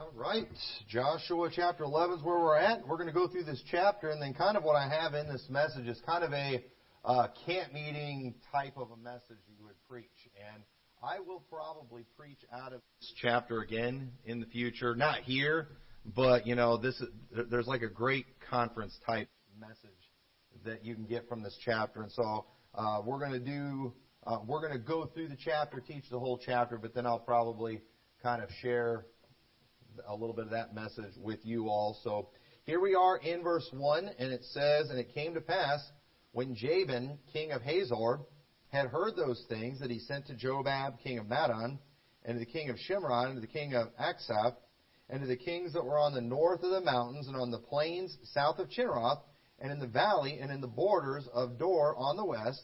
All right. Joshua chapter 11 is where we're at. We're going to go through this chapter, and then kind of what I have in this message is kind of a uh, camp meeting type of a message you would preach. And I will probably preach out of this chapter again in the future. Not here, but, you know, this is, there's like a great conference type message that you can get from this chapter. And so uh, we're going to do, uh, we're going to go through the chapter, teach the whole chapter, but then I'll probably kind of share a little bit of that message with you all. So here we are in verse 1, and it says, And it came to pass, when Jabin, king of Hazor, had heard those things, that he sent to Jobab, king of Madon, and to the king of Shimron, and to the king of Achshaph, and to the kings that were on the north of the mountains, and on the plains south of Chinneroth, and in the valley, and in the borders of Dor on the west,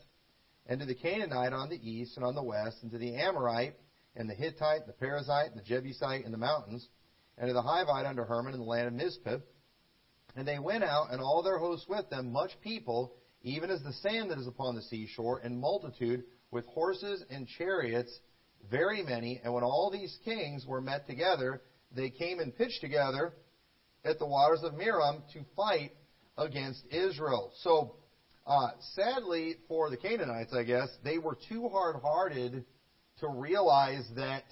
and to the Canaanite on the east and on the west, and to the Amorite, and the Hittite, the Perizzite, and the Jebusite in the mountains, and to the Hivite under Hermon in the land of Mizpeh. And they went out, and all their hosts with them, much people, even as the sand that is upon the seashore, and multitude, with horses and chariots, very many. And when all these kings were met together, they came and pitched together at the waters of Merom to fight against Israel. So, uh, sadly for the Canaanites, I guess, they were too hard hearted to realize that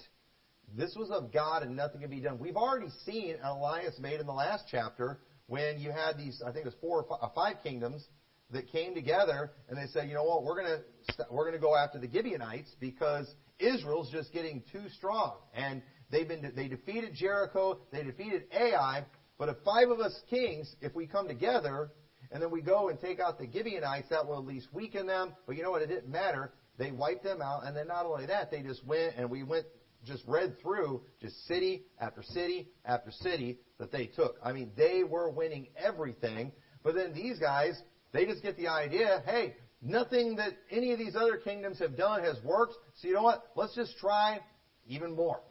this was of God and nothing can be done. We've already seen an alliance made in the last chapter when you had these, I think it was four or five, uh, five kingdoms that came together and they said, you know what, we're going to we're going to go after the Gibeonites because Israel's just getting too strong. And they've been they defeated Jericho, they defeated Ai, but if five of us kings, if we come together and then we go and take out the Gibeonites, that will at least weaken them. But you know what? It didn't matter. They wiped them out, and then not only that, they just went and we went just read through just city after city after city that they took. I mean, they were winning everything. But then these guys, they just get the idea, hey, nothing that any of these other kingdoms have done has worked. So you know what? Let's just try even more.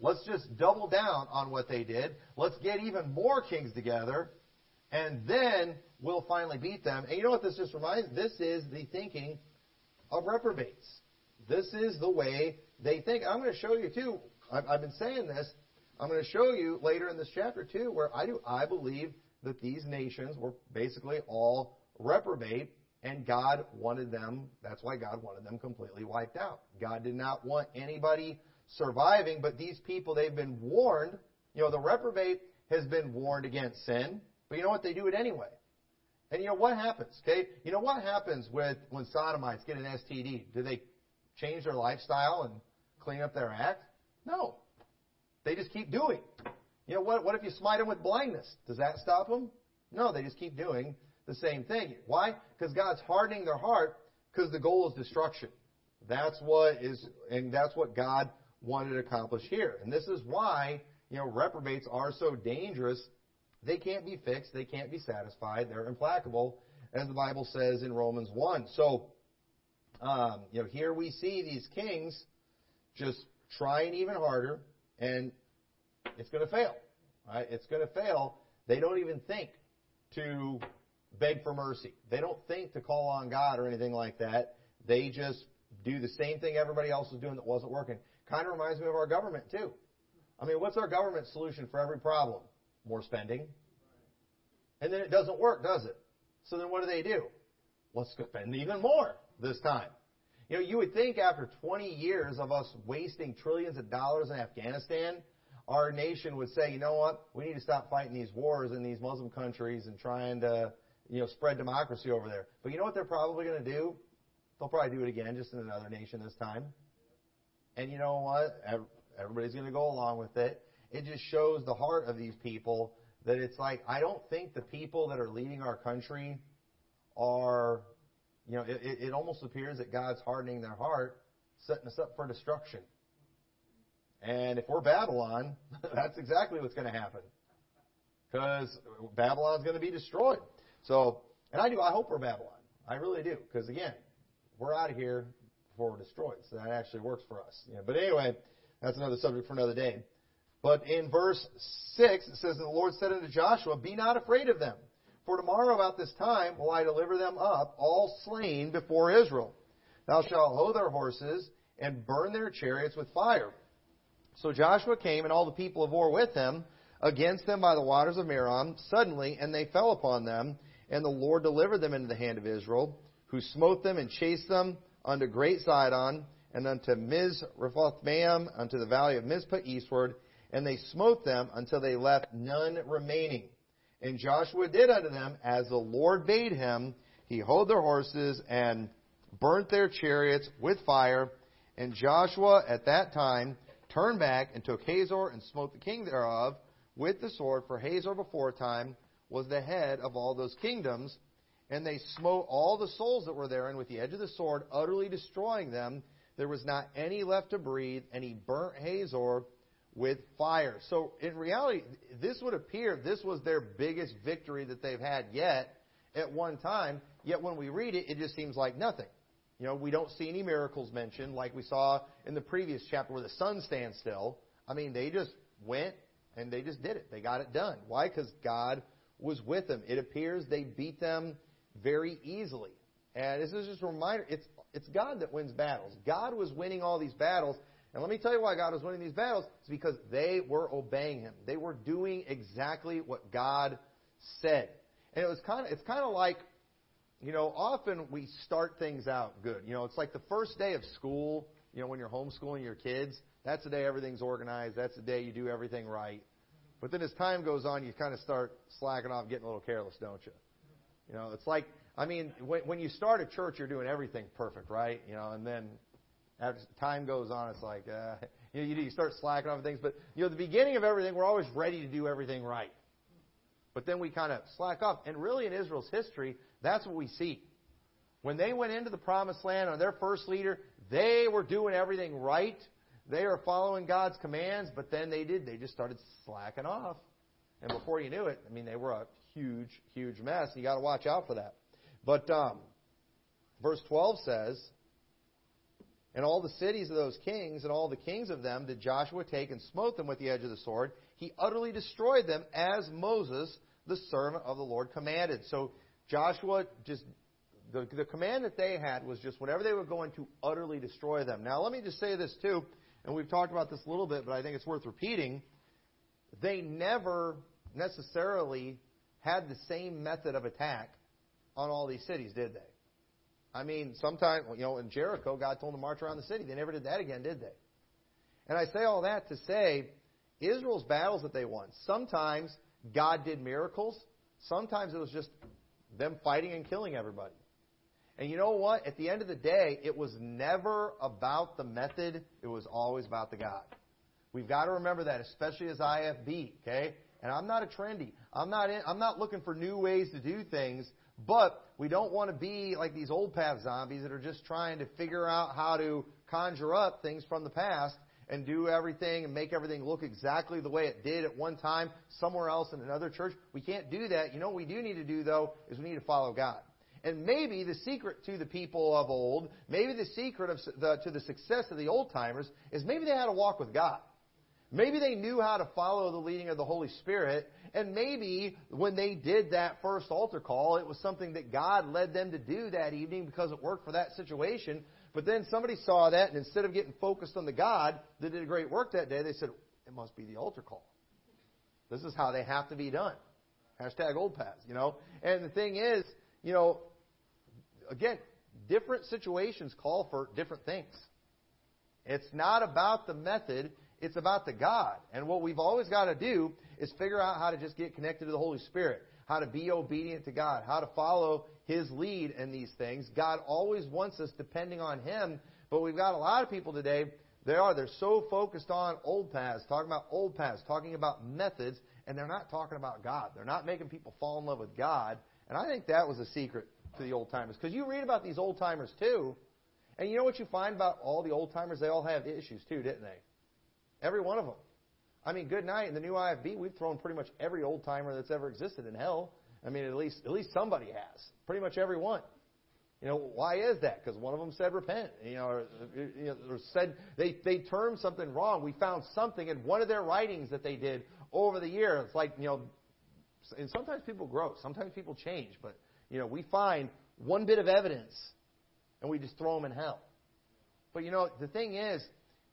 Let's just double down on what they did. Let's get even more kings together, and then we'll finally beat them. And you know what this just reminds? This is the thinking of reprobates. This is the way they think. I'm going to show you too. I've, I've been saying this. I'm going to show you later in this chapter too, where I do. I believe that these nations were basically all reprobate, and God wanted them. That's why God wanted them completely wiped out. God did not want anybody surviving, but these people they've been warned. You know, the reprobate has been warned against sin, but you know what? They do it anyway. And you know what happens? Okay, you know what happens with when sodomites get an STD? Do they change their lifestyle and clean up their act? No. They just keep doing. You know, what, what if you smite them with blindness? Does that stop them? No, they just keep doing the same thing. Why? Because God's hardening their heart because the goal is destruction. That's what is, and that's what God wanted to accomplish here. And this is why, you know, reprobates are so dangerous. They can't be fixed. They can't be satisfied. They're implacable, as the Bible says in Romans 1. So, um, you know, here we see these kings just trying even harder, and it's going to fail. Right? It's going to fail. They don't even think to beg for mercy. They don't think to call on God or anything like that. They just do the same thing everybody else was doing that wasn't working. Kind of reminds me of our government too. I mean, what's our government solution for every problem? More spending. And then it doesn't work, does it? So then what do they do? Let's spend even more this time. You know, you would think after 20 years of us wasting trillions of dollars in Afghanistan, our nation would say, you know what, we need to stop fighting these wars in these Muslim countries and trying to, you know, spread democracy over there. But you know what they're probably going to do? They'll probably do it again, just in another nation this time. And you know what? Everybody's going to go along with it. It just shows the heart of these people that it's like, I don't think the people that are leading our country are you know, it, it almost appears that God's hardening their heart, setting us up for destruction. And if we're Babylon, that's exactly what's going to happen. Because Babylon's going to be destroyed. So, and I do, I hope we're Babylon. I really do. Because again, we're out of here before we're destroyed. So that actually works for us. Yeah, but anyway, that's another subject for another day. But in verse 6, it says, And the Lord said unto Joshua, Be not afraid of them. For tomorrow about this time will I deliver them up, all slain before Israel. Thou shalt hoe their horses and burn their chariots with fire. So Joshua came and all the people of war with him against them by the waters of Merom suddenly, and they fell upon them, and the Lord delivered them into the hand of Israel, who smote them and chased them unto great Zidon, and unto Misrephothmaim, unto the valley of Mizpah eastward, and they smote them until they left none remaining. And Joshua did unto them as the Lord bade him. He hoed their horses and burnt their chariots with fire. And Joshua at that time turned back and took Hazor and smote the king thereof with the sword, for Hazor before time was the head of all those kingdoms. And they smote all the souls that were therein with the edge of the sword, utterly destroying them. There was not any left to breathe, and he burnt Hazor with fire. So in reality, this would appear this was their biggest victory that they've had yet at one time. Yet when we read it, it just seems like nothing. You know, we don't see any miracles mentioned like we saw in the previous chapter where the sun stands still. I mean, they just went and they just did it. They got it done. Why? Because God was with them. It appears they beat them very easily. And this is just a reminder, it's, it's God that wins battles. God was winning all these battles, and let me tell you why God was winning these battles. It's because they were obeying Him. They were doing exactly what God said. And it was kind of, it's kind of like, you know, often we start things out good. You know, it's like the first day of school, you know, when you're homeschooling your kids, that's the day everything's organized. That's the day you do everything right. But then as time goes on, you kind of start slacking off, getting a little careless, don't you? You know, it's like, I mean, when, when you start a church, you're doing everything perfect, right? You know, and then as time goes on, it's like uh, you, know, you start slacking off things. But you know, the beginning of everything, we're always ready to do everything right. But then we kind of slack off. And really, in Israel's history, that's what we see. When they went into the promised land on their first leader, they were doing everything right. They were following God's commands, but then they did. They just started slacking off. And before you knew it, I mean, they were a huge, huge mess. You got to watch out for that. But um, verse 12 says, and all the cities of those kings and all the kings of them did Joshua take and smote them with the edge of the sword. He utterly destroyed them as Moses, the servant of the Lord, commanded. So Joshua just, the, the command that they had was just whenever they were going to utterly destroy them. Now let me just say this too, and we've talked about this a little bit, but I think it's worth repeating. They never necessarily had the same method of attack on all these cities, did they? I mean, sometimes, you know, in Jericho, God told them to march around the city. They never did that again, did they? And I say all that to say, Israel's battles that they won, sometimes God did miracles. Sometimes it was just them fighting and killing everybody. And you know what? At the end of the day, it was never about the method. It was always about the God. We've got to remember that, especially as IFB, okay? And I'm not a trendy. I'm not in, I'm not looking for new ways to do things. But we don't want to be like these old path zombies that are just trying to figure out how to conjure up things from the past and do everything and make everything look exactly the way it did at one time somewhere else in another church. We can't do that. You know what we do need to do though is we need to follow God. And maybe the secret to the people of old, maybe the secret of the, to the success of the old timers is maybe they had a walk with God. Maybe they knew how to follow the leading of the Holy Spirit, and maybe when they did that first altar call, it was something that God led them to do that evening because it worked for that situation. But then somebody saw that, and instead of getting focused on the God that did a great work that day, they said, it must be the altar call. This is how they have to be done. Hashtag old paths, you know. And the thing is, you know, again, different situations call for different things. It's not about the method, it's about the God. And what we've always got to do is figure out how to just get connected to the Holy Spirit, how to be obedient to God, how to follow His lead in these things. God always wants us depending on Him, but we've got a lot of people today, they are, they're so focused on old paths, talking about old paths, talking about methods, and they're not talking about God. They're not making people fall in love with God. And I think that was a secret to the old timers. Because you read about these old timers too, and you know what you find about all the old timers? They all have issues too, didn't they? Every one of them. I mean, good night. In the new IFB, we've thrown pretty much every old timer that's ever existed in hell. I mean, at least at least somebody has. Pretty much every one. You know, why is that? Because one of them said repent. You know, or, you know, or said they they termed something wrong. We found something in one of their writings that they did over the year. It's like you know, and sometimes people grow, sometimes people change, but you know, we find one bit of evidence and we just throw them in hell. But you know, the thing is,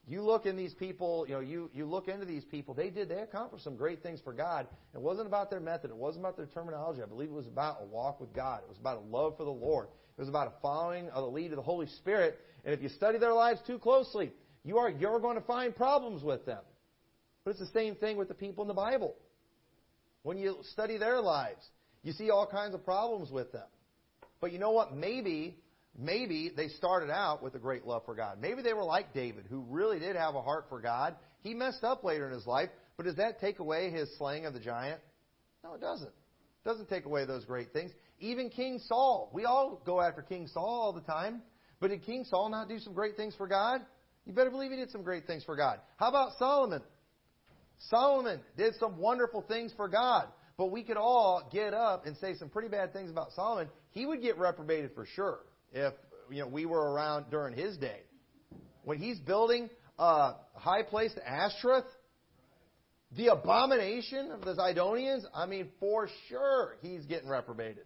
you look in these people, you know, you, you look into these people, they did, they accomplished some great things for God. It wasn't about their method. It wasn't about their terminology. I believe it was about a walk with God. It was about a love for the Lord. It was about a following of the lead of the Holy Spirit. And if you study their lives too closely, you are, you're going to find problems with them. But it's the same thing with the people in the Bible. When you study their lives, you see all kinds of problems with them. But you know what? Maybe Maybe they started out with a great love for God. Maybe they were like David, who really did have a heart for God. He messed up later in his life, but does that take away his slaying of the giant? No, it doesn't. It doesn't take away those great things. Even King Saul. We all go after King Saul all the time. But did King Saul not do some great things for God? You better believe he did some great things for God. How about Solomon? Solomon did some wonderful things for God. But we could all get up and say some pretty bad things about Solomon. He would get reprobated for sure if you know we were around during his day. When he's building a high place to Ashtoreth, the abomination of the Zidonians, I mean, for sure he's getting reprobated.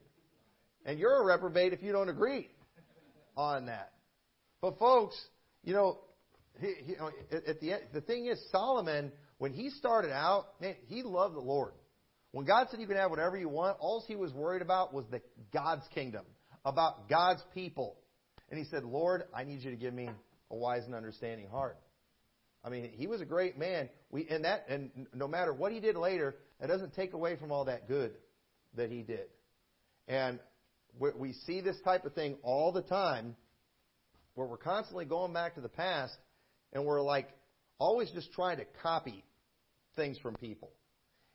And you're a reprobate if you don't agree on that. But folks, you know, he, he, at the end, the thing is, Solomon, when he started out, man, he loved the Lord. When God said you can have whatever you want, all he was worried about was the God's kingdom about God's people. And he said, Lord, I need you to give me a wise and understanding heart. I mean, he was a great man. We and that and no matter what he did later, that doesn't take away from all that good that he did. And we see this type of thing all the time, where we're constantly going back to the past, and we're like always just trying to copy things from people.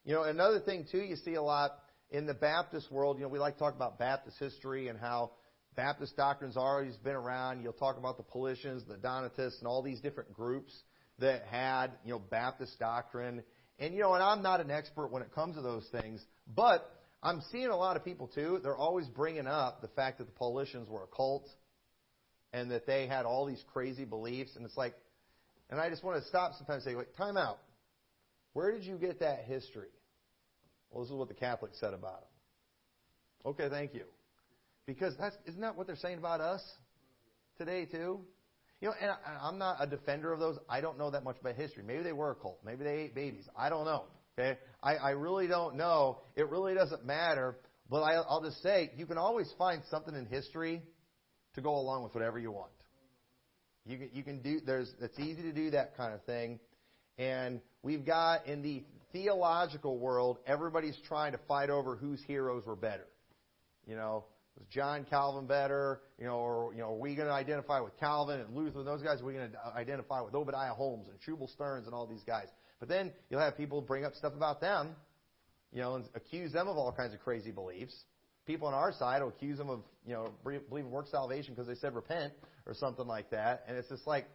You know, another thing too, you see a lot in the Baptist world, you know, we like to talk about Baptist history and how Baptist doctrine's always been around. You'll talk about the Paulicians, the Donatists, and all these different groups that had, you know, Baptist doctrine. And, you know, and I'm not an expert when it comes to those things, but I'm seeing a lot of people, too, they're always bringing up the fact that the Paulicians were a cult and that they had all these crazy beliefs. And it's like, and I just want to stop sometimes and say, wait, time out. Where did you get that history? Well, this is what the Catholics said about him. Okay, thank you. Because that's isn't that what they're saying about us today too? You know, and I, I'm not a defender of those. I don't know that much about history. Maybe they were a cult. Maybe they ate babies. I don't know. Okay, I, I really don't know. It really doesn't matter. But I, I'll just say you can always find something in history to go along with whatever you want. You can you can do there's it's easy to do that kind of thing. And we've got in the theological world, everybody's trying to fight over whose heroes were better. You know, was John Calvin better? You know, or you know, are we going to identify with Calvin and Luther and those guys? Are we going to identify with Obadiah Holmes and Shubal Stearns and all these guys? But then you'll have people bring up stuff about them, you know, and accuse them of all kinds of crazy beliefs. People on our side will accuse them of, you know, believing work salvation because they said repent or something like that. And it's just like,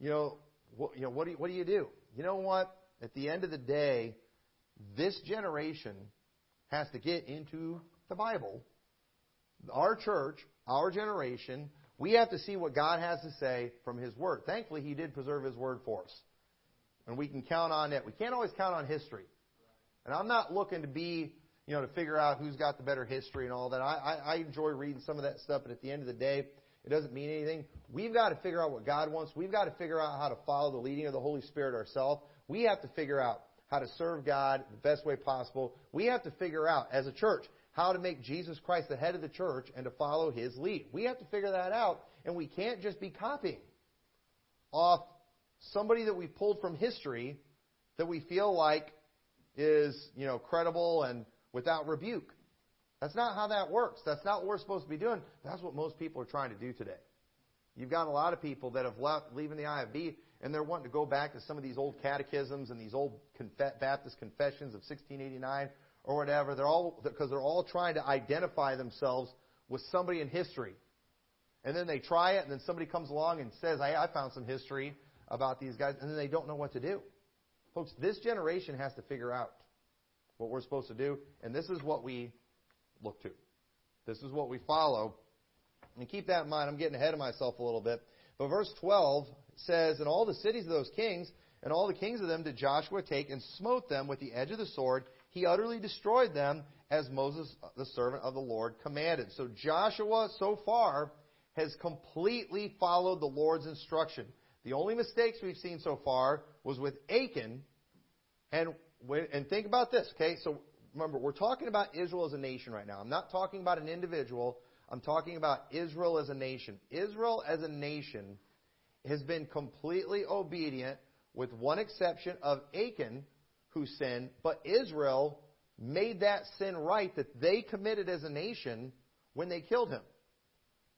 you know, what, you know, what do you, what do you do? You know what? At the end of the day, this generation has to get into the Bible. Our church, our generation, we have to see what God has to say from His Word. Thankfully, He did preserve His Word for us. And we can count on it. We can't always count on history. And I'm not looking to be, you know, to figure out who's got the better history and all that. I, I, I enjoy reading some of that stuff, but at the end of the day, it doesn't mean anything. We've got to figure out what God wants. We've got to figure out how to follow the leading of the Holy Spirit ourselves. We have to figure out how to serve God the best way possible. We have to figure out, as a church, how to make Jesus Christ the head of the church and to follow His lead. We have to figure that out, and we can't just be copying off somebody that we pulled from history that we feel like is, you know, credible and without rebuke. That's not how that works. That's not what we're supposed to be doing. That's what most people are trying to do today. You've got a lot of people that have left, leaving the IFB, and they're wanting to go back to some of these old catechisms and these old Baptist confessions of 1689 or whatever. They're all because they're all trying to identify themselves with somebody in history, and then they try it, and then somebody comes along and says, "I, I found some history about these guys," and then they don't know what to do. Folks, this generation has to figure out what we're supposed to do, and this is what we look to. This is what we follow. And keep that in mind. I'm getting ahead of myself a little bit. But verse 12 says, And all the cities of those kings, and all the kings of them did Joshua take and smote them with the edge of the sword. He utterly destroyed them as Moses, the servant of the Lord, commanded. So Joshua, so far, has completely followed the Lord's instruction. The only mistakes we've seen so far was with Achan. And, and think about this, okay? So remember, we're talking about Israel as a nation right now. I'm not talking about an individual. I'm talking about Israel as a nation. Israel as a nation has been completely obedient with one exception of Achan, who sinned, but Israel made that sin right that they committed as a nation when they killed him,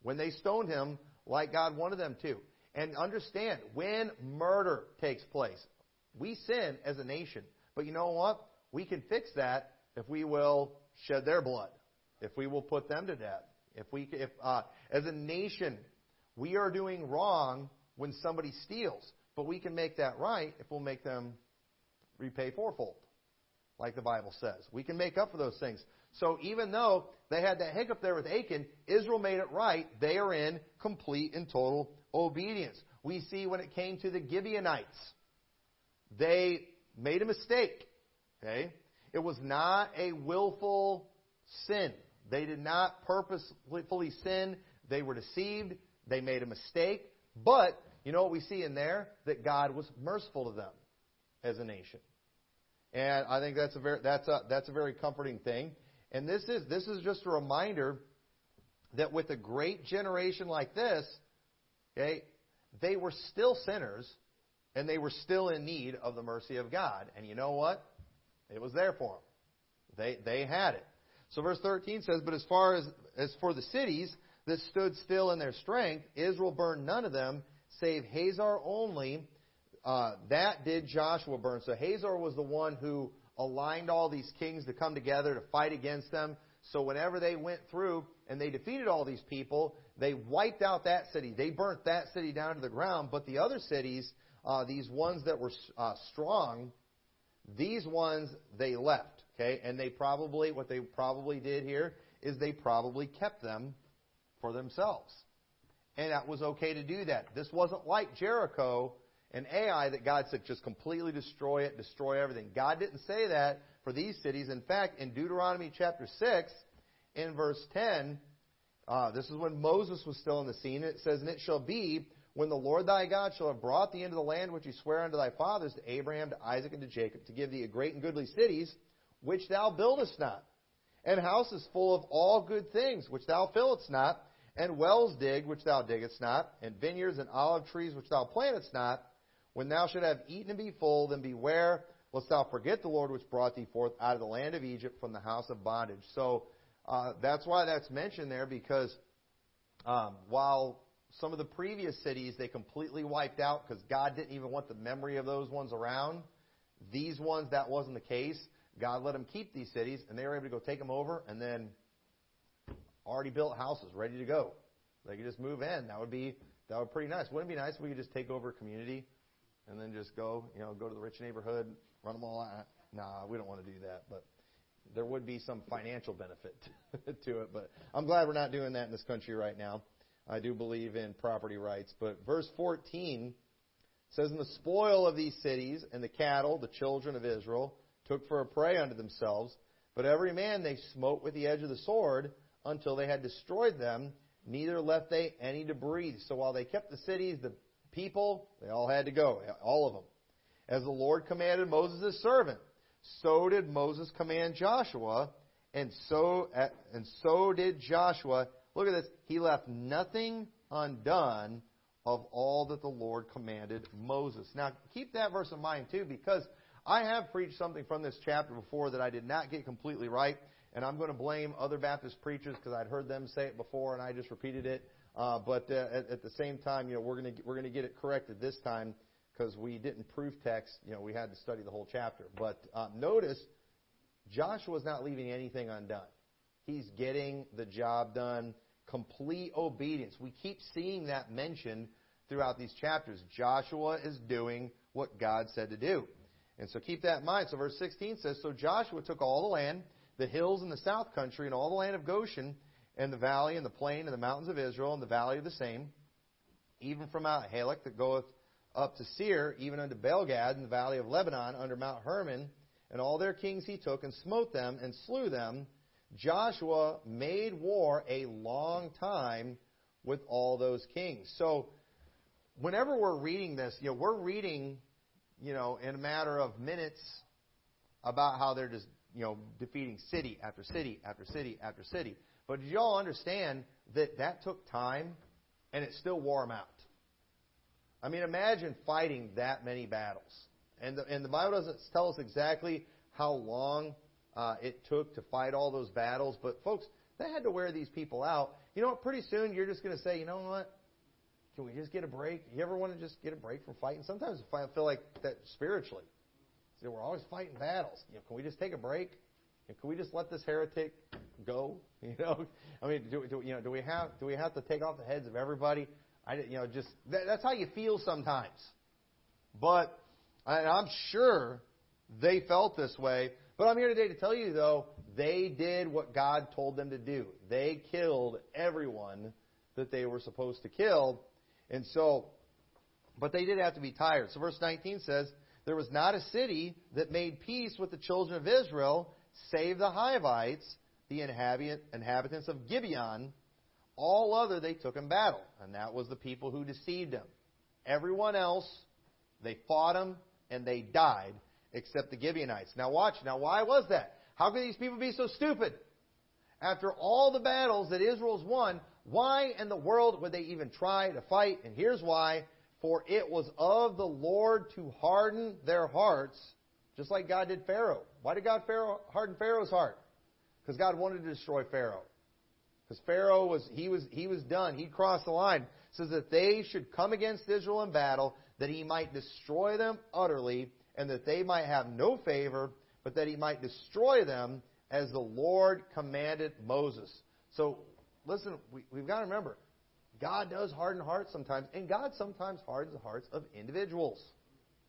when they stoned him like God wanted them to. And understand, when murder takes place, we sin as a nation. But you know what? We can fix that if we will shed their blood, if we will put them to death. If we, if uh, as a nation, we are doing wrong when somebody steals, but we can make that right if we'll make them repay fourfold, like the Bible says. We can make up for those things. So even though they had that hiccup there with Achan, Israel made it right. They are in complete and total obedience. We see when it came to the Gibeonites, they made a mistake. Okay? It was not a willful sin. They did not purposefully sin. They were deceived. They made a mistake. But, you know what we see in there? That God was merciful to them as a nation. And I think that's a very, that's a, that's a very comforting thing. And this is, this is just a reminder that with a great generation like this, okay, they were still sinners and they were still in need of the mercy of God. And you know what? It was there for them. They, they had it. So verse 13 says, But as far as, as for the cities that stood still in their strength, Israel burned none of them, save Hazor only. Uh, that did Joshua burn. So Hazor was the one who aligned all these kings to come together to fight against them. So whenever they went through and they defeated all these people, they wiped out that city. They burnt that city down to the ground. But the other cities, uh, these ones that were uh, strong, these ones they left. Okay, and they probably what they probably did here is they probably kept them for themselves, and that was okay to do that. This wasn't like Jericho and Ai that God said just completely destroy it, destroy everything. God didn't say that for these cities. In fact, in Deuteronomy chapter six, in verse ten, uh, this is when Moses was still in the scene. It says, "And it shall be when the Lord thy God shall have brought thee into the land which he sware unto thy fathers, to Abraham, to Isaac, and to Jacob, to give thee a great and goodly cities, which thou buildest not, and houses full of all good things, which thou fillest not, and wells dig which thou diggest not, and vineyards and olive trees, which thou plantest not, when thou shalt have eaten and be full, then beware, lest thou forget the Lord which brought thee forth out of the land of Egypt from the house of bondage. So uh, that's why that's mentioned there, because um, while some of the previous cities they completely wiped out because God didn't even want the memory of those ones around. These ones, that wasn't the case. God let them keep these cities, and they were able to go take them over, and then already built houses ready to go. They could just move in. That would be that would be pretty nice. Wouldn't it be nice if we could just take over a community and then just go, you know, go to the rich neighborhood, run them all out? Nah, we don't want to do that, but there would be some financial benefit to it. But I'm glad we're not doing that in this country right now. I do believe in property rights. But verse 14 says, And the spoil of these cities and the cattle, the children of Israel, took for a prey unto themselves. But every man they smote with the edge of the sword until they had destroyed them, neither left they any to breathe. So while they kept the cities, the people, they all had to go, all of them. As the Lord commanded Moses his servant, so did Moses command Joshua, and so, uh, and so did Joshua Look at this. He left nothing undone of all that the Lord commanded Moses. Now, keep that verse in mind, too, because I have preached something from this chapter before that I did not get completely right, and I'm going to blame other Baptist preachers because I'd heard them say it before and I just repeated it. Uh, but uh, at, at the same time, you know, we're going to we're going to get it corrected this time because we didn't proof text. You know, we had to study the whole chapter. But uh, notice, Joshua is not leaving anything undone. He's getting the job done complete obedience. We keep seeing that mentioned throughout these chapters. Joshua is doing what God said to do. And so keep that in mind. So verse 16 says, So Joshua took all the land, the hills in the south country, and all the land of Goshen, and the valley and the plain and the mountains of Israel, and the valley of the same, even from Mount Halak that goeth up to Seir, even unto Baalgad, in the valley of Lebanon, under Mount Hermon, and all their kings he took, and smote them, and slew them, Joshua made war a long time with all those kings. So whenever we're reading this, you know, we're reading, you know, in a matter of minutes about how they're just, you know, defeating city after city after city after city. But did you all understand that that took time and it still wore them out? I mean, imagine fighting that many battles. And the, and the Bible doesn't tell us exactly how long uh, it took to fight all those battles, but folks, they had to wear these people out. You know what? Pretty soon you're just going to say, you know what? Can we just get a break? You ever want to just get a break from fighting? Sometimes I feel like that spiritually. See, we're always fighting battles. You know, can we just take a break? Can we just let this heretic go? You know, I mean, do, do you know? Do we have do we have to take off the heads of everybody? I you know just that, that's how you feel sometimes. But and I'm sure they felt this way. But I'm here today to tell you though they did what God told them to do. They killed everyone that they were supposed to kill, and so, but they did have to be tired. So verse 19 says, "There was not a city that made peace with the children of Israel." save the Hivites, the inhabitants of Gibeon. All other they took in battle, and that was the people who deceived them. Everyone else, they fought them and they died, except the Gibeonites. Now watch. Now why was that? How could these people be so stupid? After all the battles that Israel's won, why in the world would they even try to fight? And here's why. For it was of the Lord to harden their hearts just like God did Pharaoh. Why did God Pharaoh, harden Pharaoh's heart? Because God wanted to destroy Pharaoh. Because Pharaoh was he was he was done. He crossed the line. It says that they should come against Israel in battle, that he might destroy them utterly, and that they might have no favor, but that he might destroy them as the Lord commanded Moses. So listen, we, we've got to remember, God does harden hearts sometimes, and God sometimes hardens the hearts of individuals.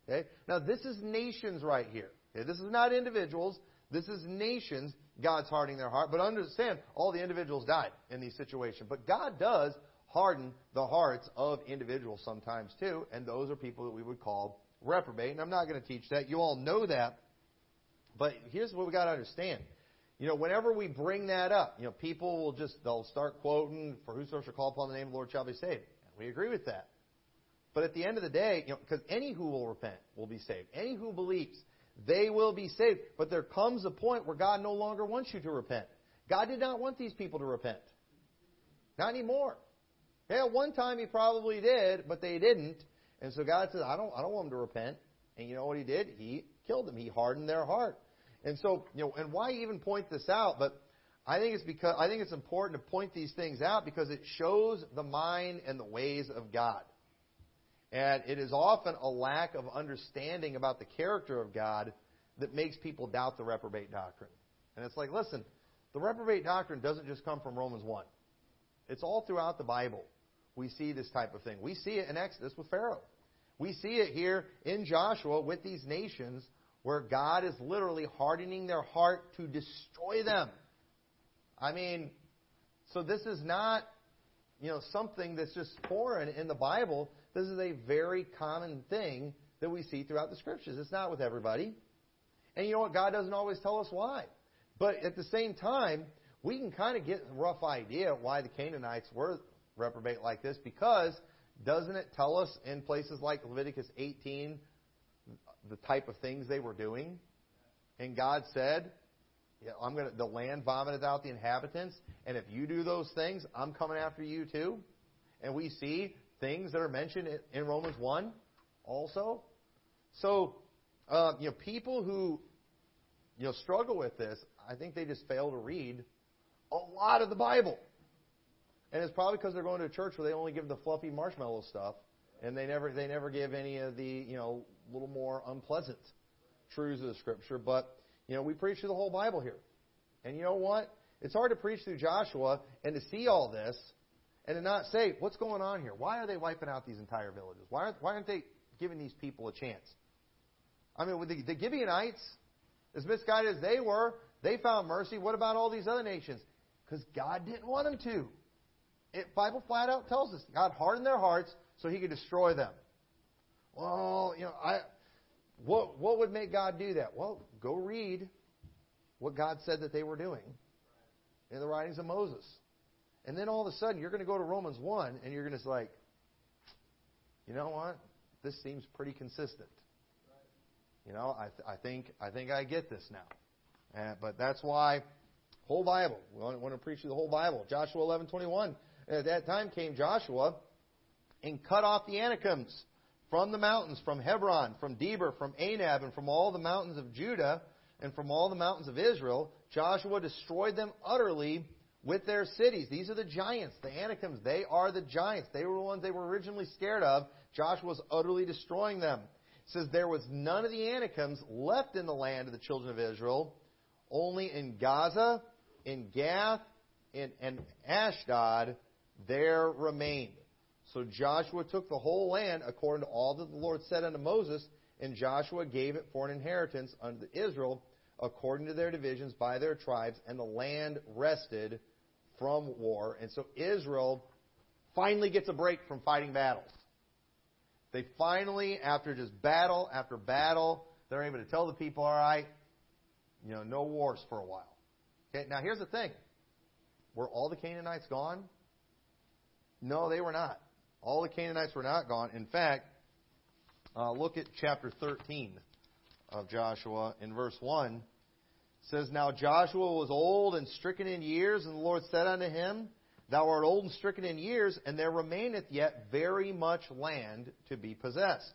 Okay? Now, this is nations right here. Okay? This is not individuals. This is nations. God's hardening their heart. But understand, all the individuals died in these situations. But God does harden the hearts of individuals sometimes too, and those are people that we would call reprobate. And I'm not going to teach that. You all know that. But here's what we got to understand. You know, whenever we bring that up, you know, people will just they'll start quoting, "For whosoever shall call upon the name of the Lord shall be saved." We agree with that. But at the end of the day, you know, because any who will repent will be saved. Any who believes, they will be saved. But there comes a point where God no longer wants you to repent. God did not want these people to repent. Not anymore. Yeah, one time he probably did, but they didn't. And so God says, I don't, I don't want them to repent. And you know what he did? He killed them. He hardened their heart. And so, you know, and why even point this out? But I think it's because I think it's important to point these things out because it shows the mind and the ways of God. And it is often a lack of understanding about the character of God that makes people doubt the reprobate doctrine. And it's like, listen, the reprobate doctrine doesn't just come from Romans 1. It's all throughout the Bible. We see this type of thing. We see it in Exodus with Pharaoh. We see it here in Joshua with these nations where God is literally hardening their heart to destroy them. I mean, so this is not, you know, something that's just foreign in the Bible. This is a very common thing that we see throughout the scriptures. It's not with everybody. And you know what? God doesn't always tell us why. But at the same time, we can kind of get a rough idea why the Canaanites were reprobate like this because doesn't it tell us in places like Leviticus 18 the type of things they were doing? And God said, yeah, I'm going to, the land vomited out the inhabitants, and if you do those things, I'm coming after you too. And we see things that are mentioned in Romans 1 also. So, uh, you know, people who, you know, struggle with this, I think they just fail to read a lot of the Bible. And it's probably because they're going to a church where they only give the fluffy marshmallow stuff, and they never they never give any of the you know little more unpleasant truths of the Scripture. But you know we preach through the whole Bible here, and you know what? It's hard to preach through Joshua and to see all this and to not say, what's going on here? Why are they wiping out these entire villages? Why aren't, why aren't they giving these people a chance? I mean, with the, the Gibeonites, as misguided as they were, they found mercy. What about all these other nations? Because God didn't want them to. It, Bible flat out tells us God hardened their hearts so He could destroy them. Well, you know, I, what what would make God do that? Well, go read what God said that they were doing in the writings of Moses. And then all of a sudden, you're going to go to Romans 1 and you're going to say, like, you know what? This seems pretty consistent. You know, I, th- I think I think I get this now. Uh, but that's why whole Bible. We want, want to preach you the whole Bible. Joshua 11:21. At that time came Joshua and cut off the Anakims from the mountains, from Hebron, from Debir, from Anab, and from all the mountains of Judah, and from all the mountains of Israel. Joshua destroyed them utterly with their cities. These are the giants, the Anakims. They are the giants. They were the ones they were originally scared of. Joshua was utterly destroying them. It says there was none of the Anakims left in the land of the children of Israel, only in Gaza, in Gath, in, and Ashdod there remained. So Joshua took the whole land according to all that the Lord said unto Moses, and Joshua gave it for an inheritance unto Israel according to their divisions by their tribes, and the land rested from war. And so Israel finally gets a break from fighting battles. They finally, after just battle after battle, they're able to tell the people, all right, you know, no wars for a while. Okay, now here's the thing. Were all the Canaanites gone? No, they were not. All the Canaanites were not gone. In fact, uh, look at chapter 13 of Joshua in verse 1. It says, Now Joshua was old and stricken in years, and the Lord said unto him, Thou art old and stricken in years, and there remaineth yet very much land to be possessed.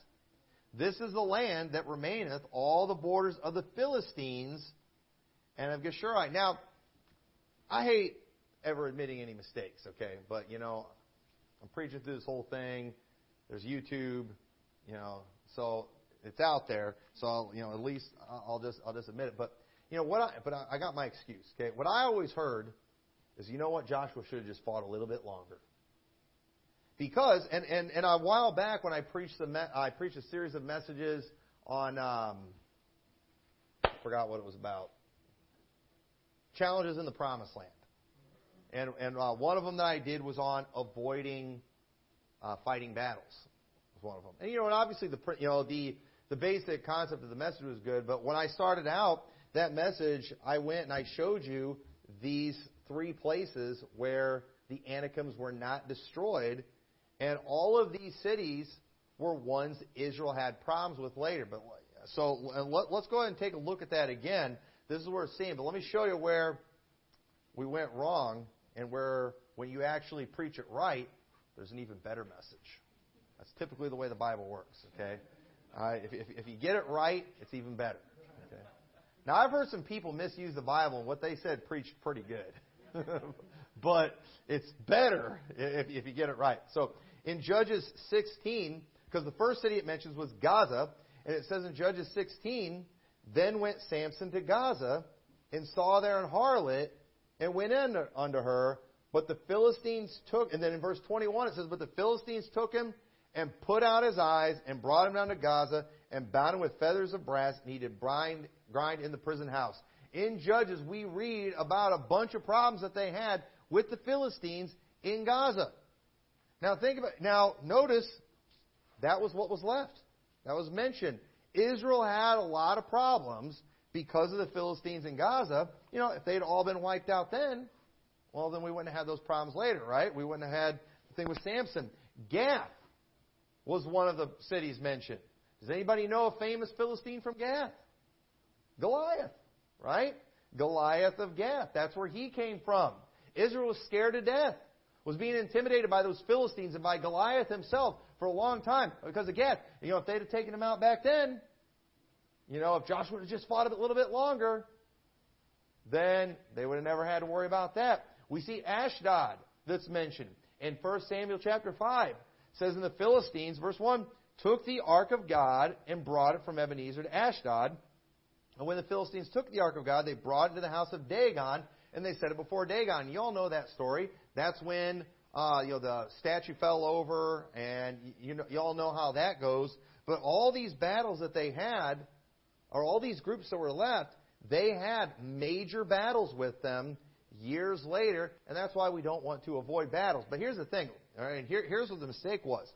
This is the land that remaineth, all the borders of the Philistines and of Geshurite. Now, I hate ever admitting any mistakes, okay? But, you know, I'm preaching through this whole thing. There's YouTube, you know, so it's out there. So I'll, you know, at least I'll just I'll just admit it. But you know what? I but I, I got my excuse. Okay, what I always heard is, you know what? Joshua should have just fought a little bit longer. Because and and and a while back when I preached the me- I preached a series of messages on um, forgot what it was about challenges in the promised land. And, and uh, one of them that I did was on avoiding uh, fighting battles. Was one of them. And you know, and obviously the you know the the basic concept of the message was good. But when I started out that message, I went and I showed you these three places where the Anakims were not destroyed, and all of these cities were ones Israel had problems with later. But so let, let's go ahead and take a look at that again. This is where it's seen. But let me show you where we went wrong and where when you actually preach it right, there's an even better message. That's typically the way the Bible works. Okay, uh, if, if, if you get it right, it's even better. Okay. Now I've heard some people misuse the Bible, and what they said preached pretty good, but it's better if, if you get it right. So in Judges 16, because the first city it mentions was Gaza, and it says in Judges 16, then went Samson to Gaza and saw there an harlot and went in unto her. But the Philistines took, and then in verse 21 it says, But the Philistines took him and put out his eyes and brought him down to Gaza and bound him with feathers of brass, and he did grind, grind in the prison house. In Judges, we read about a bunch of problems that they had with the Philistines in Gaza. Now think about now notice that was what was left. That was mentioned. Israel had a lot of problems because of the Philistines in Gaza, you know, if they'd all been wiped out then, well, then we wouldn't have had those problems later, right? We wouldn't have had the thing with Samson. Gath was one of the cities mentioned. Does anybody know a famous Philistine from Gath? Goliath, right? Goliath of Gath. That's where he came from. Israel was scared to death, was being intimidated by those Philistines and by Goliath himself for a long time because of Gath. You know, if they'd have taken him out back then, you know, if Joshua had just fought a little bit longer, then they would have never had to worry about that. We see Ashdod that's mentioned in 1 Samuel chapter 5. It says in the Philistines, verse 1, took the ark of God and brought it from Ebenezer to Ashdod. And when the Philistines took the ark of God, they brought it to the house of Dagon, and they set it before Dagon. You all know that story. That's when uh, you know the statue fell over, and you, know, you all know how that goes. But all these battles that they had or all these groups that were left, they had major battles with them years later, and that's why we don't want to avoid battles. But here's the thing, all right, here, here's what the mistake was.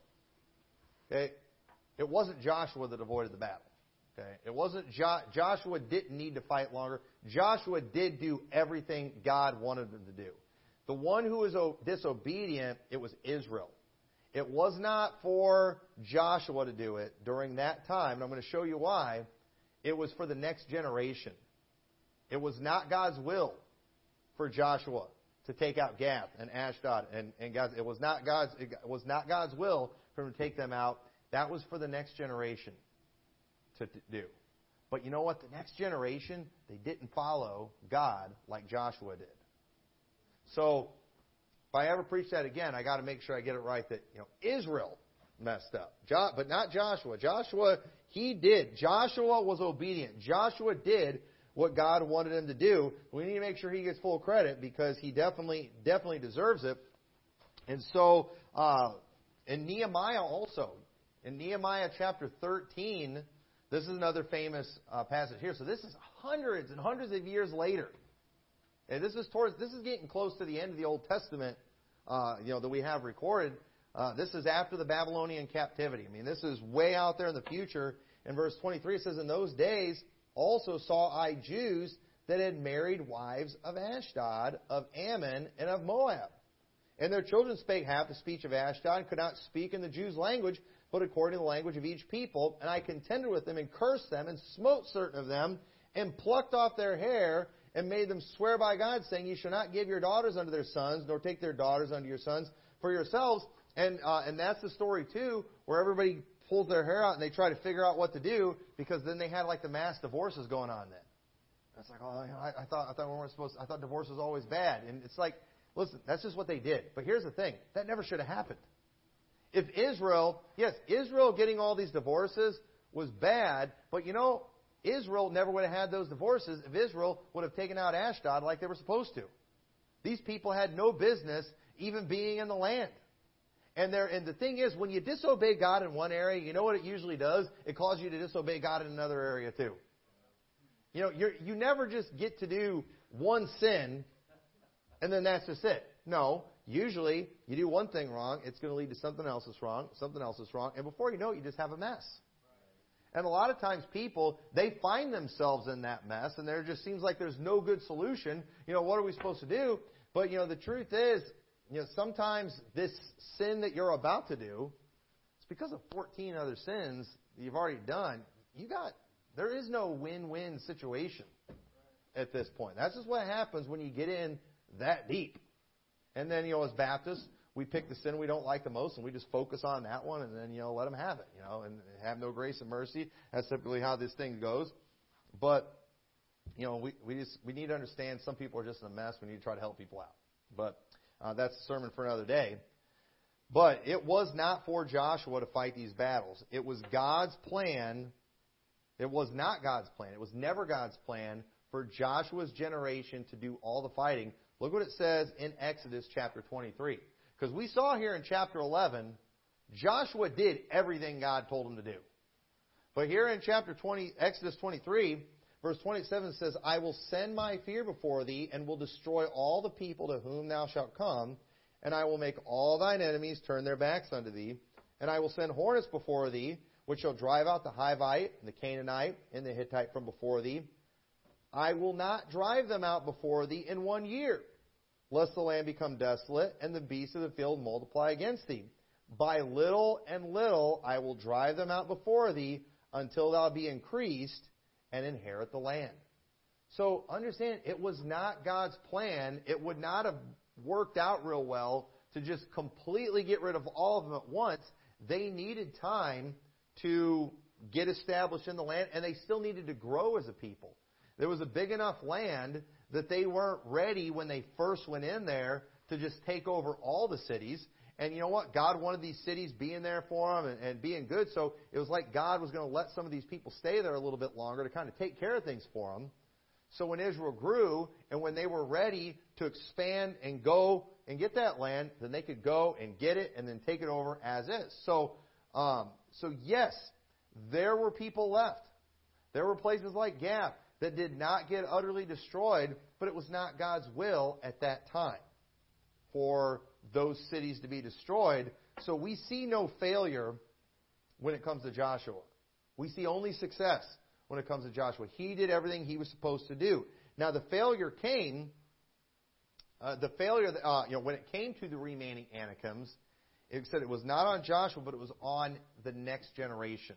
Okay, it wasn't Joshua that avoided the battle. Okay, it wasn't jo- Joshua didn't need to fight longer. Joshua did do everything God wanted him to do. The one who was disobedient, it was Israel. It was not for Joshua to do it during that time, and I'm going to show you why. It was for the next generation. It was not God's will for Joshua to take out Gath and Ashdod and, and Gaza. It was not God's it was not God's will for him to take them out. That was for the next generation to do. But you know what? The next generation, they didn't follow God like Joshua did. So if I ever preach that again, I got to make sure I get it right that you know Israel messed up, jo- but not Joshua. Joshua, he did. Joshua was obedient. Joshua did what God wanted him to do. We need to make sure he gets full credit because he definitely definitely deserves it. And so, uh, in Nehemiah also, in Nehemiah chapter 13, this is another famous uh, passage here. So this is hundreds and hundreds of years later. And this is towards this is getting close to the end of the Old Testament, uh, you know, that we have recorded. Uh, this is after the Babylonian captivity. I mean, this is way out there in the future. In verse 23, it says, "In those days also saw I Jews that had married wives of Ashdod, of Ammon, and of Moab. And their children spake half the speech of Ashdod, and could not speak in the Jews' language, but according to the language of each people. And I contended with them, and cursed them, and smote certain of them, and plucked off their hair, and made them swear by God, saying, You shall not give your daughters unto their sons, nor take their daughters unto your sons for yourselves. And uh, and that's the story too, where everybody pulls their hair out and they try to figure out what to do because then they had like the mass divorces going on then. It's like, oh, I, I thought I thought we weren't supposed. To, I thought divorce was always bad, and it's like, listen, that's just what they did. But here's the thing: that never should have happened. If Israel, yes, Israel getting all these divorces was bad, but you know, Israel never would have had those divorces if Israel would have taken out Ashdod like they were supposed to. These people had no business even being in the land. And there, and the thing is, when you disobey God in one area, you know what it usually does? It causes you to disobey God in another area too. You know, you you never just get to do one sin, and then that's just it. No, usually you do one thing wrong, it's going to lead to something else that's wrong, something else that's wrong, and before you know it, you just have a mess. And a lot of times people, they find themselves in that mess and there just seems like there's no good solution. You know, what are we supposed to do? But, you know, the truth is, you know, sometimes this sin that you're about to do, it's because of 14 other sins that you've already done. You got, there is no win-win situation at this point. That's just what happens when you get in that deep. And then, you know, as Baptists, we pick the sin we don't like the most and we just focus on that one and then, you know, let them have it, you know, and have no grace and mercy. That's typically how this thing goes. But, you know, we, we just, we need to understand some people are just in a mess. We need to try to help people out. But, uh, that's a sermon for another day. But it was not for Joshua to fight these battles. It was God's plan. It was not God's plan. It was never God's plan for Joshua's generation to do all the fighting. Look what it says in Exodus chapter 23. Because we saw here in chapter 11, Joshua did everything God told him to do. But here in chapter 20, Exodus 23, verse 27 says, I will send my fear before thee, and will destroy all the people to whom thou shalt come, and I will make all thine enemies turn their backs unto thee, and I will send hornets before thee, which shall drive out the Hivite, and the Canaanite, and the Hittite from before thee. I will not drive them out before thee in one year lest the land become desolate, and the beasts of the field multiply against thee. By little and little I will drive them out before thee, until thou be increased and inherit the land. So understand, it was not God's plan. It would not have worked out real well to just completely get rid of all of them at once. They needed time to get established in the land, and they still needed to grow as a people. There was a big enough land that they weren't ready when they first went in there to just take over all the cities. And you know what? God wanted these cities being there for them and, and being good. So it was like God was going to let some of these people stay there a little bit longer to kind of take care of things for them. So when Israel grew and when they were ready to expand and go and get that land, then they could go and get it and then take it over as is. So, um, so yes, there were people left. There were places like Gath that did not get utterly destroyed, but it was not God's will at that time for those cities to be destroyed. So we see no failure when it comes to Joshua. We see only success when it comes to Joshua. He did everything he was supposed to do. Now the failure came, uh, the failure, uh, you know, when it came to the remaining Anakims, it said it was not on Joshua, but it was on the next generation.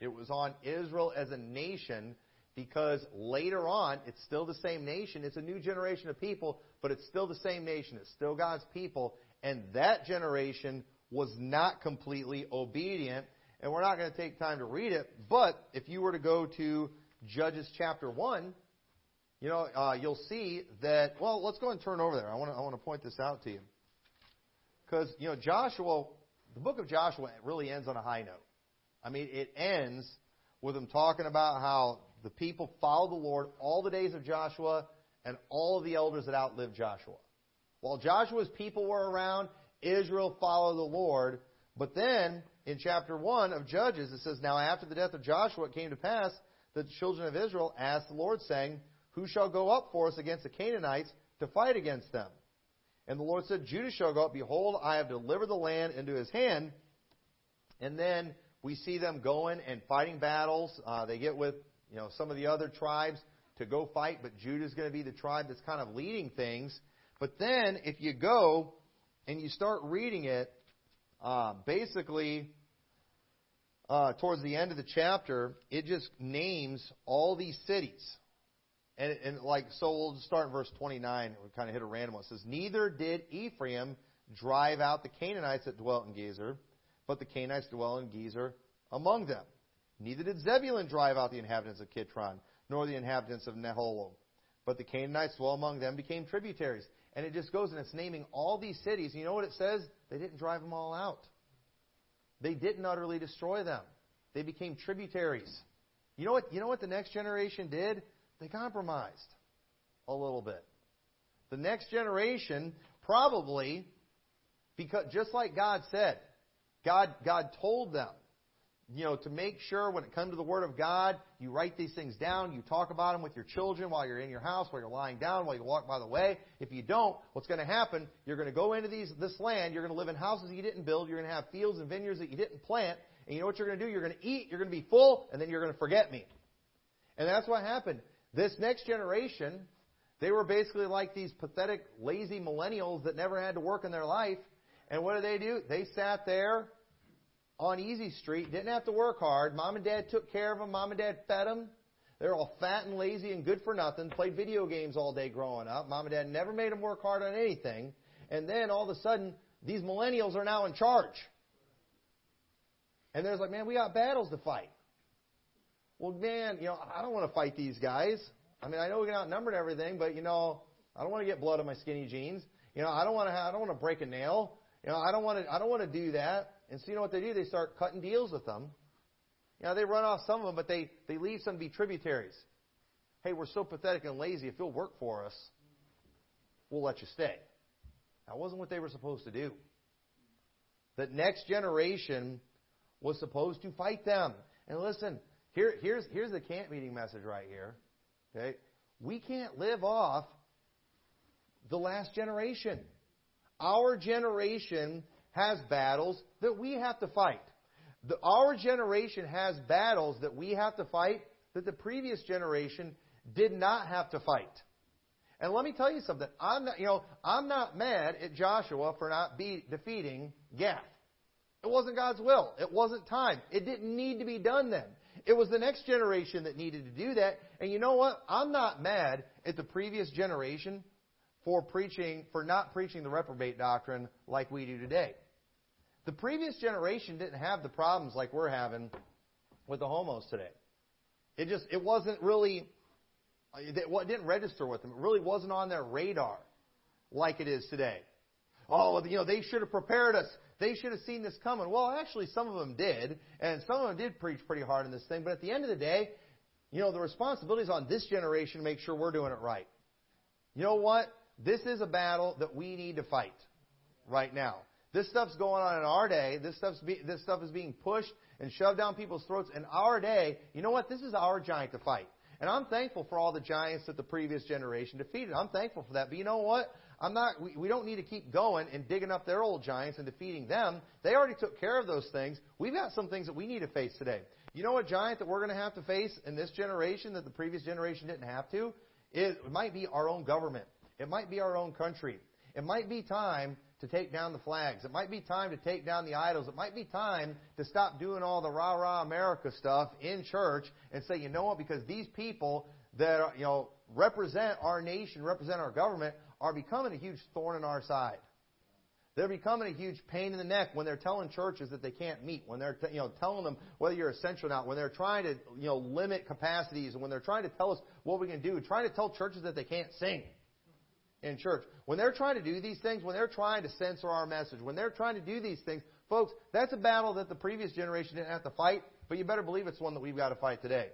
It was on Israel as a nation because later on, it's still the same nation. It's a new generation of people, but it's still the same nation. It's still God's people. And that generation was not completely obedient. And we're not going to take time to read it, but if you were to go to Judges chapter 1, you know, uh, you'll see that, well, let's go and turn over there. I want to, I want to point this out to you. Because, you know, Joshua, the book of Joshua really ends on a high note. I mean, it ends with them talking about how the people followed the Lord all the days of Joshua and all of the elders that outlived Joshua. While Joshua's people were around, Israel followed the Lord. But then, in chapter 1 of Judges, it says, Now after the death of Joshua, it came to pass that the children of Israel asked the Lord, saying, Who shall go up for us against the Canaanites to fight against them? And the Lord said, Judah shall go up. Behold, I have delivered the land into his hand. And then we see them going and fighting battles. Uh, they get with you know some of the other tribes to go fight, but Judah's going to be the tribe that's kind of leading things. But then if you go and you start reading it, uh, basically uh, towards the end of the chapter, it just names all these cities. And, and like so, we'll start in verse 29. We kind of hit a random one. It says, "Neither did Ephraim drive out the Canaanites that dwelt in Gezer." but the Canaanites dwell in Gezer among them. Neither did Zebulun drive out the inhabitants of Kitron, nor the inhabitants of Neholam. But the Canaanites dwell among them became tributaries. And it just goes and it's naming all these cities. You know what it says? They didn't drive them all out. They didn't utterly destroy them. They became tributaries. You know what, you know what the next generation did? They compromised a little bit. The next generation probably, because just like God said, God, God told them, you know, to make sure when it comes to the Word of God, you write these things down, you talk about them with your children while you're in your house, while you're lying down, while you walk by the way. If you don't, what's going to happen? You're going to go into these, this land, you're going to live in houses you didn't build, you're going to have fields and vineyards that you didn't plant, and you know what you're going to do? You're going to eat, you're going to be full, and then you're going to forget me. And that's what happened. This next generation, they were basically like these pathetic, lazy millennials that never had to work in their life, and what did they do? They sat there on Easy Street, didn't have to work hard. Mom and dad took care of them. Mom and dad fed them. They're all fat and lazy and good for nothing. Played video games all day growing up. Mom and dad never made them work hard on anything. And then all of a sudden, these millennials are now in charge. And they're like, man, we got battles to fight. Well, man, you know, I don't want to fight these guys. I mean, I know we get outnumbered and everything, but you know, I don't want to get blood on my skinny jeans. You know, I don't want to. Have, I don't want to break a nail. You know, I don't want to, I don't want to do that. And so you know what they do? They start cutting deals with them. You know, they run off some of them, but they, they leave some to be tributaries. Hey, we're so pathetic and lazy. If you'll work for us, we'll let you stay. That wasn't what they were supposed to do. The next generation was supposed to fight them. And listen, here, here's, here's the camp meeting message right here. Okay? We can't live off the last generation. Our generation has battles that we have to fight. The, our generation has battles that we have to fight that the previous generation did not have to fight. And let me tell you something. I'm not, you know, I'm not mad at Joshua for not be, defeating Gath. It wasn't God's will. It wasn't time. It didn't need to be done then. It was the next generation that needed to do that. And you know what? I'm not mad at the previous generation for preaching, for not preaching the reprobate doctrine like we do today. The previous generation didn't have the problems like we're having with the homos today. It just, it wasn't really, it didn't register with them. It really wasn't on their radar like it is today. Oh, you know, they should have prepared us. They should have seen this coming. Well, actually, some of them did, and some of them did preach pretty hard in this thing. But at the end of the day, you know, the responsibility is on this generation to make sure we're doing it right. You know what? This is a battle that we need to fight right now. This stuff's going on in our day. This stuff's be, this stuff is being pushed and shoved down people's throats in our day. You know what? This is our giant to fight. And I'm thankful for all the giants that the previous generation defeated. I'm thankful for that. But you know what? I'm not, we, we don't need to keep going and digging up their old giants and defeating them. They already took care of those things. We've got some things that we need to face today. You know what giant that we're going to have to face in this generation that the previous generation didn't have to? It might be our own government. It might be our own country. It might be time to take down the flags. It might be time to take down the idols. It might be time to stop doing all the rah rah America stuff in church and say, you know what? Because these people that are, you know represent our nation, represent our government, are becoming a huge thorn in our side. They're becoming a huge pain in the neck when they're telling churches that they can't meet, when they're you know telling them whether you're essential or not, when they're trying to you know limit capacities, and when they're trying to tell us what we can do, trying to tell churches that they can't sing in church. When they're trying to do these things, when they're trying to censor our message, when they're trying to do these things, folks, that's a battle that the previous generation didn't have to fight, but you better believe it's one that we've got to fight today.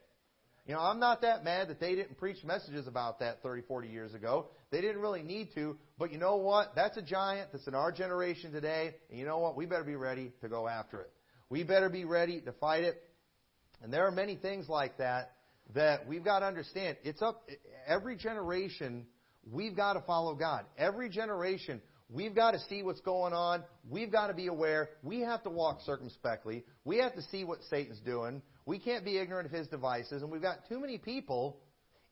You know, I'm not that mad that they didn't preach messages about that 30, 40 years ago. They didn't really need to, but you know what? That's a giant that's in our generation today, and you know what? We better be ready to go after it. We better be ready to fight it. And there are many things like that that we've got to understand. It's up every generation we've got to follow God. Every generation We've got to see what's going on. We've got to be aware. We have to walk circumspectly. We have to see what Satan's doing. We can't be ignorant of his devices. And we've got too many people,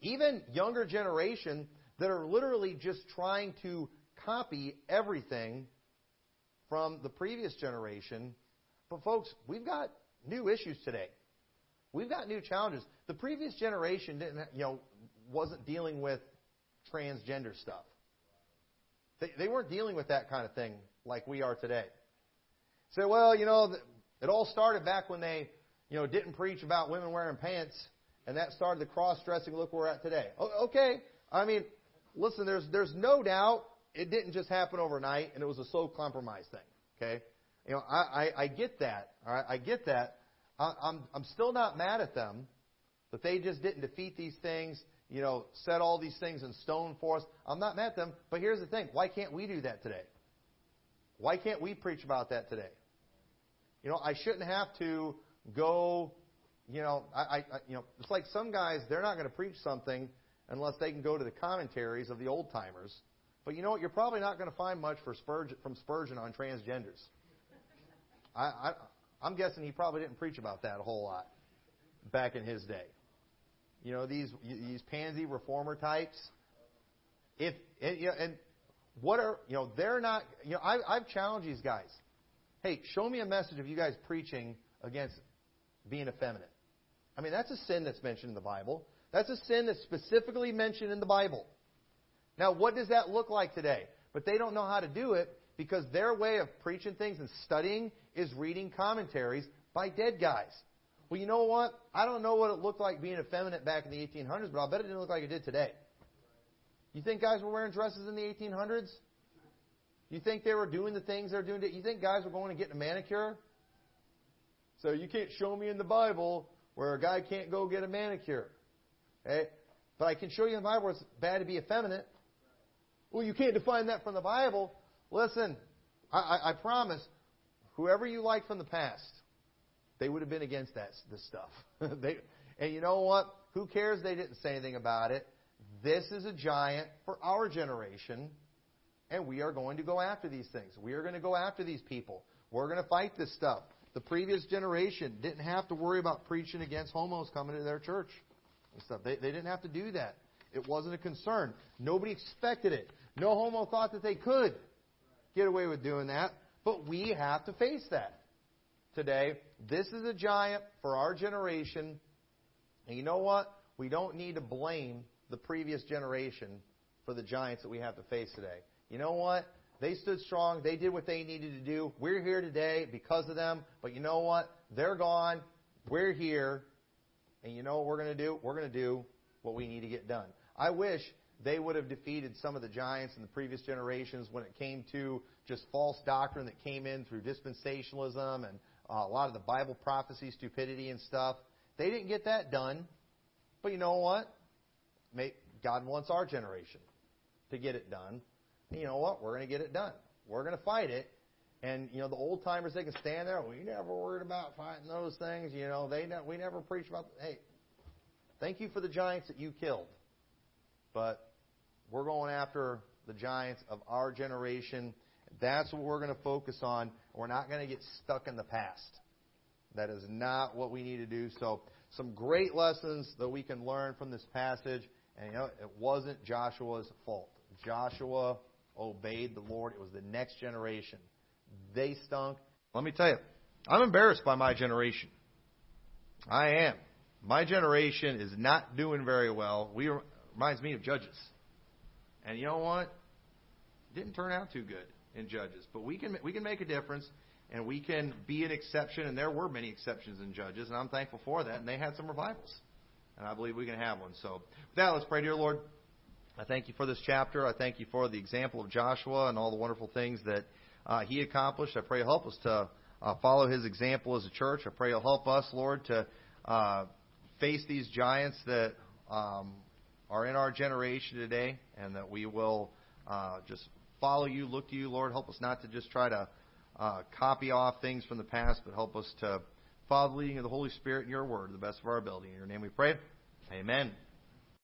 even younger generation, that are literally just trying to copy everything from the previous generation. But folks, we've got new issues today. We've got new challenges. The previous generation didn't, you know, wasn't dealing with transgender stuff. They, they weren't dealing with that kind of thing like we are today. Say, so, well, you know, it all started back when they, you know, didn't preach about women wearing pants, and that started the cross-dressing. Look where we're at today. Okay, I mean, listen, there's there's no doubt it didn't just happen overnight, and it was a slow compromise thing. Okay, you know, I I, I get that. All right, I get that. I, I'm I'm still not mad at them that they just didn't defeat these things you know, set all these things in stone for us. I'm not mad at them, but here's the thing. Why can't we do that today? Why can't we preach about that today? You know, I shouldn't have to go, you know, I, I you know, it's like some guys, they're not going to preach something unless they can go to the commentaries of the old timers. But you know what? You're probably not going to find much for Spurgeon, from Spurgeon on transgenders. I, I, I'm guessing he probably didn't preach about that a whole lot back in his day. You know these these pansy reformer types. If and, you know, and what are you know they're not you know I, I've challenged these guys. Hey, show me a message of you guys preaching against being effeminate. I mean that's a sin that's mentioned in the Bible. That's a sin that's specifically mentioned in the Bible. Now, what does that look like today? But they don't know how to do it because their way of preaching things and studying is reading commentaries by dead guys. Well, you know what? I don't know what it looked like being effeminate back in the 1800s, but I'll bet it didn't look like it did today. You think guys were wearing dresses in the 1800s? You think they were doing the things they're doing? Today? You think guys were going to get a manicure? So you can't show me in the Bible where a guy can't go get a manicure. Okay? But I can show you in the Bible where it's bad to be effeminate. Well, you can't define that from the Bible. Listen, I, I, I promise, whoever you like from the past, they would have been against that this stuff. they, and you know what? Who cares they didn't say anything about it? This is a giant for our generation, and we are going to go after these things. We are going to go after these people. We're going to fight this stuff. The previous generation didn't have to worry about preaching against homos coming to their church and stuff. They, they didn't have to do that. It wasn't a concern. Nobody expected it. No homo thought that they could get away with doing that. But we have to face that today. This is a giant for our generation. And you know what? We don't need to blame the previous generation for the giants that we have to face today. You know what? They stood strong. They did what they needed to do. We're here today because of them. But you know what? They're gone. We're here. And you know what we're going to do? We're going to do what we need to get done. I wish they would have defeated some of the giants in the previous generations when it came to just false doctrine that came in through dispensationalism and uh, a lot of the Bible prophecy stupidity and stuff. They didn't get that done. But you know what? God wants our generation to get it done. And you know what? We're going to get it done. We're going to fight it. And you know the old timers, they can stand there. We never worried about fighting those things. You know they ne- we never preach about. Hey, thank you for the giants that you killed, but we're going after the giants of our generation that's what we're going to focus on. We're not going to get stuck in the past. That is not what we need to do. So, some great lessons that we can learn from this passage. And you know, it wasn't Joshua's fault. Joshua obeyed the Lord. It was the next generation. They stunk. Let me tell you, I'm embarrassed by my generation. I am. My generation is not doing very well. We reminds me of Judges. And you know what? It Didn't turn out too good in Judges, but we can we can make a difference and we can be an exception. And there were many exceptions in Judges, and I'm thankful for that. And they had some revivals, and I believe we can have one. So, with that, let's pray, dear Lord. I thank you for this chapter. I thank you for the example of Joshua and all the wonderful things that uh, he accomplished. I pray you'll help us to uh, follow his example as a church. I pray you'll help us, Lord, to uh, face these giants that um, are in our generation today, and that we will uh, just follow you, look to you, Lord. Help us not to just try to uh, copy off things from the past, but help us to follow the leading of the Holy Spirit in your word the best of our ability. In your name we pray. Amen.